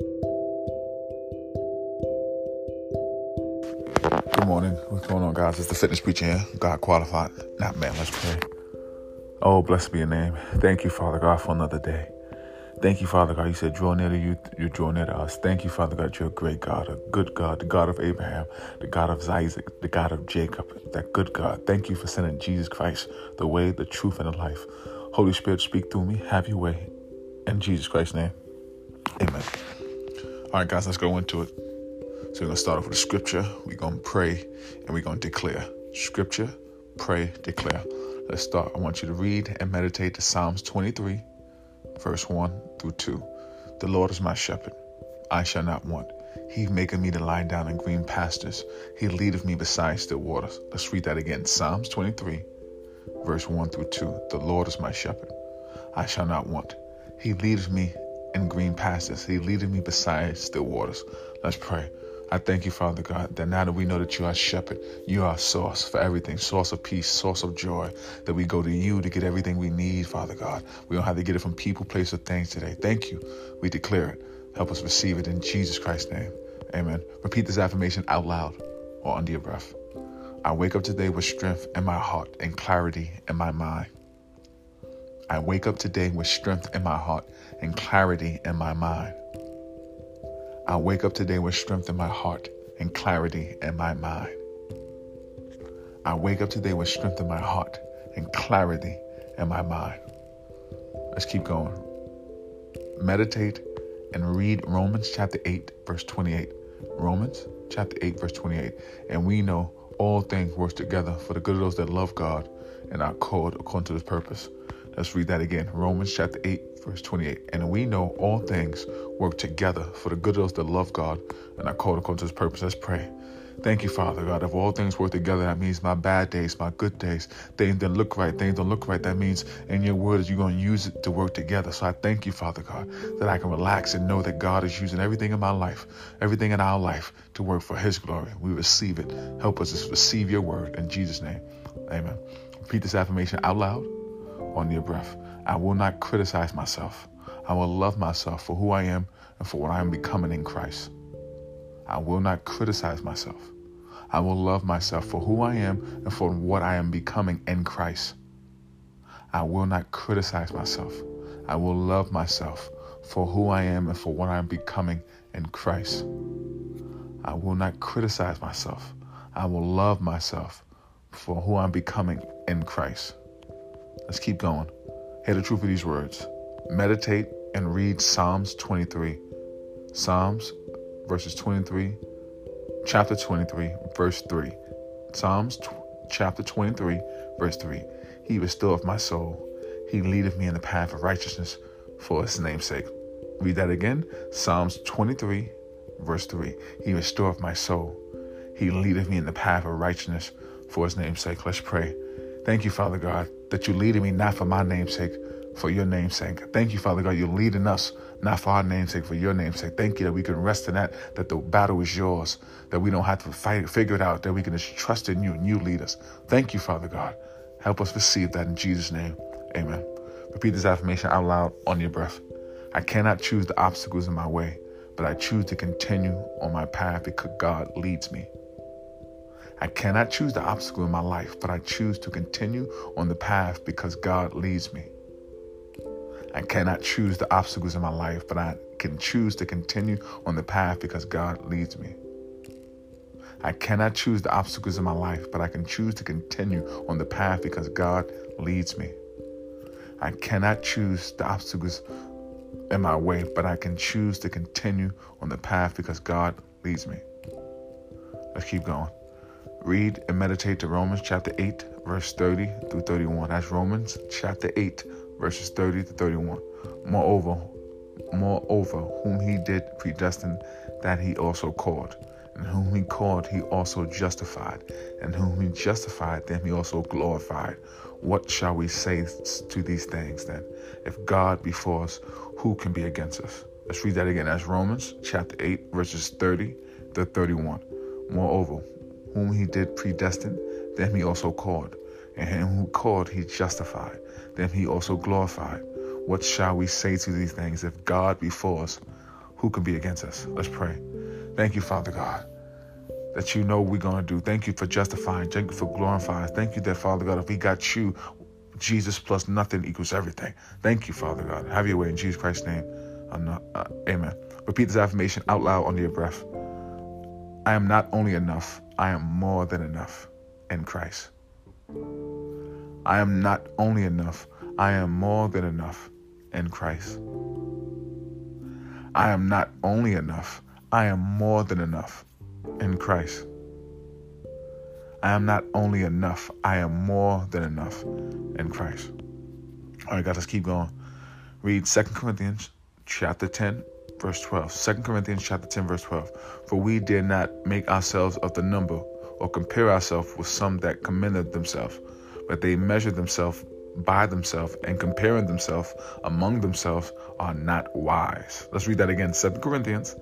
Good morning. What's going on, guys? It's the fitness preacher here. God qualified, not man. Let's pray. Oh, blessed be your name. Thank you, Father God, for another day. Thank you, Father God. You said, draw near to you, you draw near to us. Thank you, Father God. You're a great God, a good God, the God of Abraham, the God of Isaac, the God of Jacob, that good God. Thank you for sending Jesus Christ, the way, the truth, and the life. Holy Spirit, speak through me. Have your way. In Jesus Christ's name. Amen. All right, guys, let's go into it. So we're going to start off with the scripture. We're going to pray and we're going to declare. Scripture, pray, declare. Let's start. I want you to read and meditate the Psalms 23, verse 1 through 2. The Lord is my shepherd. I shall not want. He maketh me to lie down in green pastures. He leadeth me beside still waters. Let's read that again. Psalms 23, verse 1 through 2. The Lord is my shepherd. I shall not want. He leadeth me in green pastures. He leadeth me beside still waters. Let's pray. I thank you, Father God, that now that we know that you are shepherd, you are source for everything, source of peace, source of joy, that we go to you to get everything we need, Father God. We don't have to get it from people, place, or things today. Thank you. We declare it. Help us receive it in Jesus Christ's name. Amen. Repeat this affirmation out loud or under your breath. I wake up today with strength in my heart and clarity in my mind. I wake up today with strength in my heart and clarity in my mind. I wake up today with strength in my heart and clarity in my mind. I wake up today with strength in my heart and clarity in my mind. Let's keep going. Meditate and read Romans chapter 8, verse 28. Romans chapter 8, verse 28. And we know all things work together for the good of those that love God and are called according to his purpose. Let's read that again. Romans chapter 8, verse 28. And we know all things work together for the good of those that love God and are called according to his purpose. Let's pray. Thank you, Father God. If all things work together, that means my bad days, my good days, things that look right, things don't look right. That means in your word you're going to use it to work together. So I thank you, Father God, that I can relax and know that God is using everything in my life, everything in our life to work for his glory. We receive it. Help us to receive your word in Jesus' name. Amen. Repeat this affirmation out loud on your breath. I will not criticize myself. I will love myself for who I am and for what I am becoming in Christ. I will not criticize myself. I will love myself for who I am and for what I am becoming in Christ. I will not criticize myself. I will love myself for who I am and for what I am becoming in Christ. I will not criticize myself. I will love myself for who I'm becoming in Christ. Let's keep going. Hear the truth of these words. Meditate and read Psalms 23. Psalms verses 23, chapter 23, verse 3. Psalms t- chapter 23, verse 3. He restoreth my soul. He leadeth me in the path of righteousness for his name's sake. Read that again. Psalms 23, verse 3. He restoreth my soul. He leadeth me in the path of righteousness for his name's sake. Let's pray. Thank you, Father God, that you're leading me not for my name's sake, for your name's sake. Thank you, Father God, you're leading us not for our name's sake, for your name's sake. Thank you that we can rest in that, that the battle is yours, that we don't have to fight, figure it out, that we can just trust in you and you lead us. Thank you, Father God. Help us receive that in Jesus' name. Amen. Repeat this affirmation out loud on your breath. I cannot choose the obstacles in my way, but I choose to continue on my path because God leads me. I cannot choose the obstacle in my life, but I choose to continue on the path because God leads me. I cannot choose the obstacles in my life, but I can choose to continue on the path because God leads me. I cannot choose the obstacles in my life, but I can choose to continue on the path because God leads me. I cannot choose the obstacles in my way, but I can choose to continue on the path because God leads me. Let's keep going. Read and meditate to Romans chapter 8, verse 30 through 31. That's Romans chapter 8, verses 30 to 31. Moreover, moreover, whom he did predestine, that he also called. And whom he called, he also justified. And whom he justified, them he also glorified. What shall we say to these things then? If God be for us, who can be against us? Let's read that again. That's Romans chapter 8, verses 30 to 31. Moreover, whom he did predestine, them he also called. And him who called, he justified. Them he also glorified. What shall we say to these things? If God be for us, who can be against us? Let's pray. Thank you, Father God, that you know we're going to do. Thank you for justifying. Thank you for glorifying. Thank you that, Father God, if we got you, Jesus plus nothing equals everything. Thank you, Father God. Have your way in Jesus Christ's name. Not, uh, amen. Repeat this affirmation out loud under your breath. I am not only enough, I am more than enough in Christ. I am not only enough, I am more than enough in Christ. I am not only enough, I am more than enough in Christ. I am not only enough, I am more than enough in Christ. All right, guys, let's keep going. Read 2 Corinthians chapter 10, verse 12. 2 Corinthians chapter 10, verse 12. For we did not make ourselves of the number or compare ourselves with some that commended themselves, but they measured themselves by themselves and comparing themselves among themselves are not wise. Let's read that again. 2 Corinthians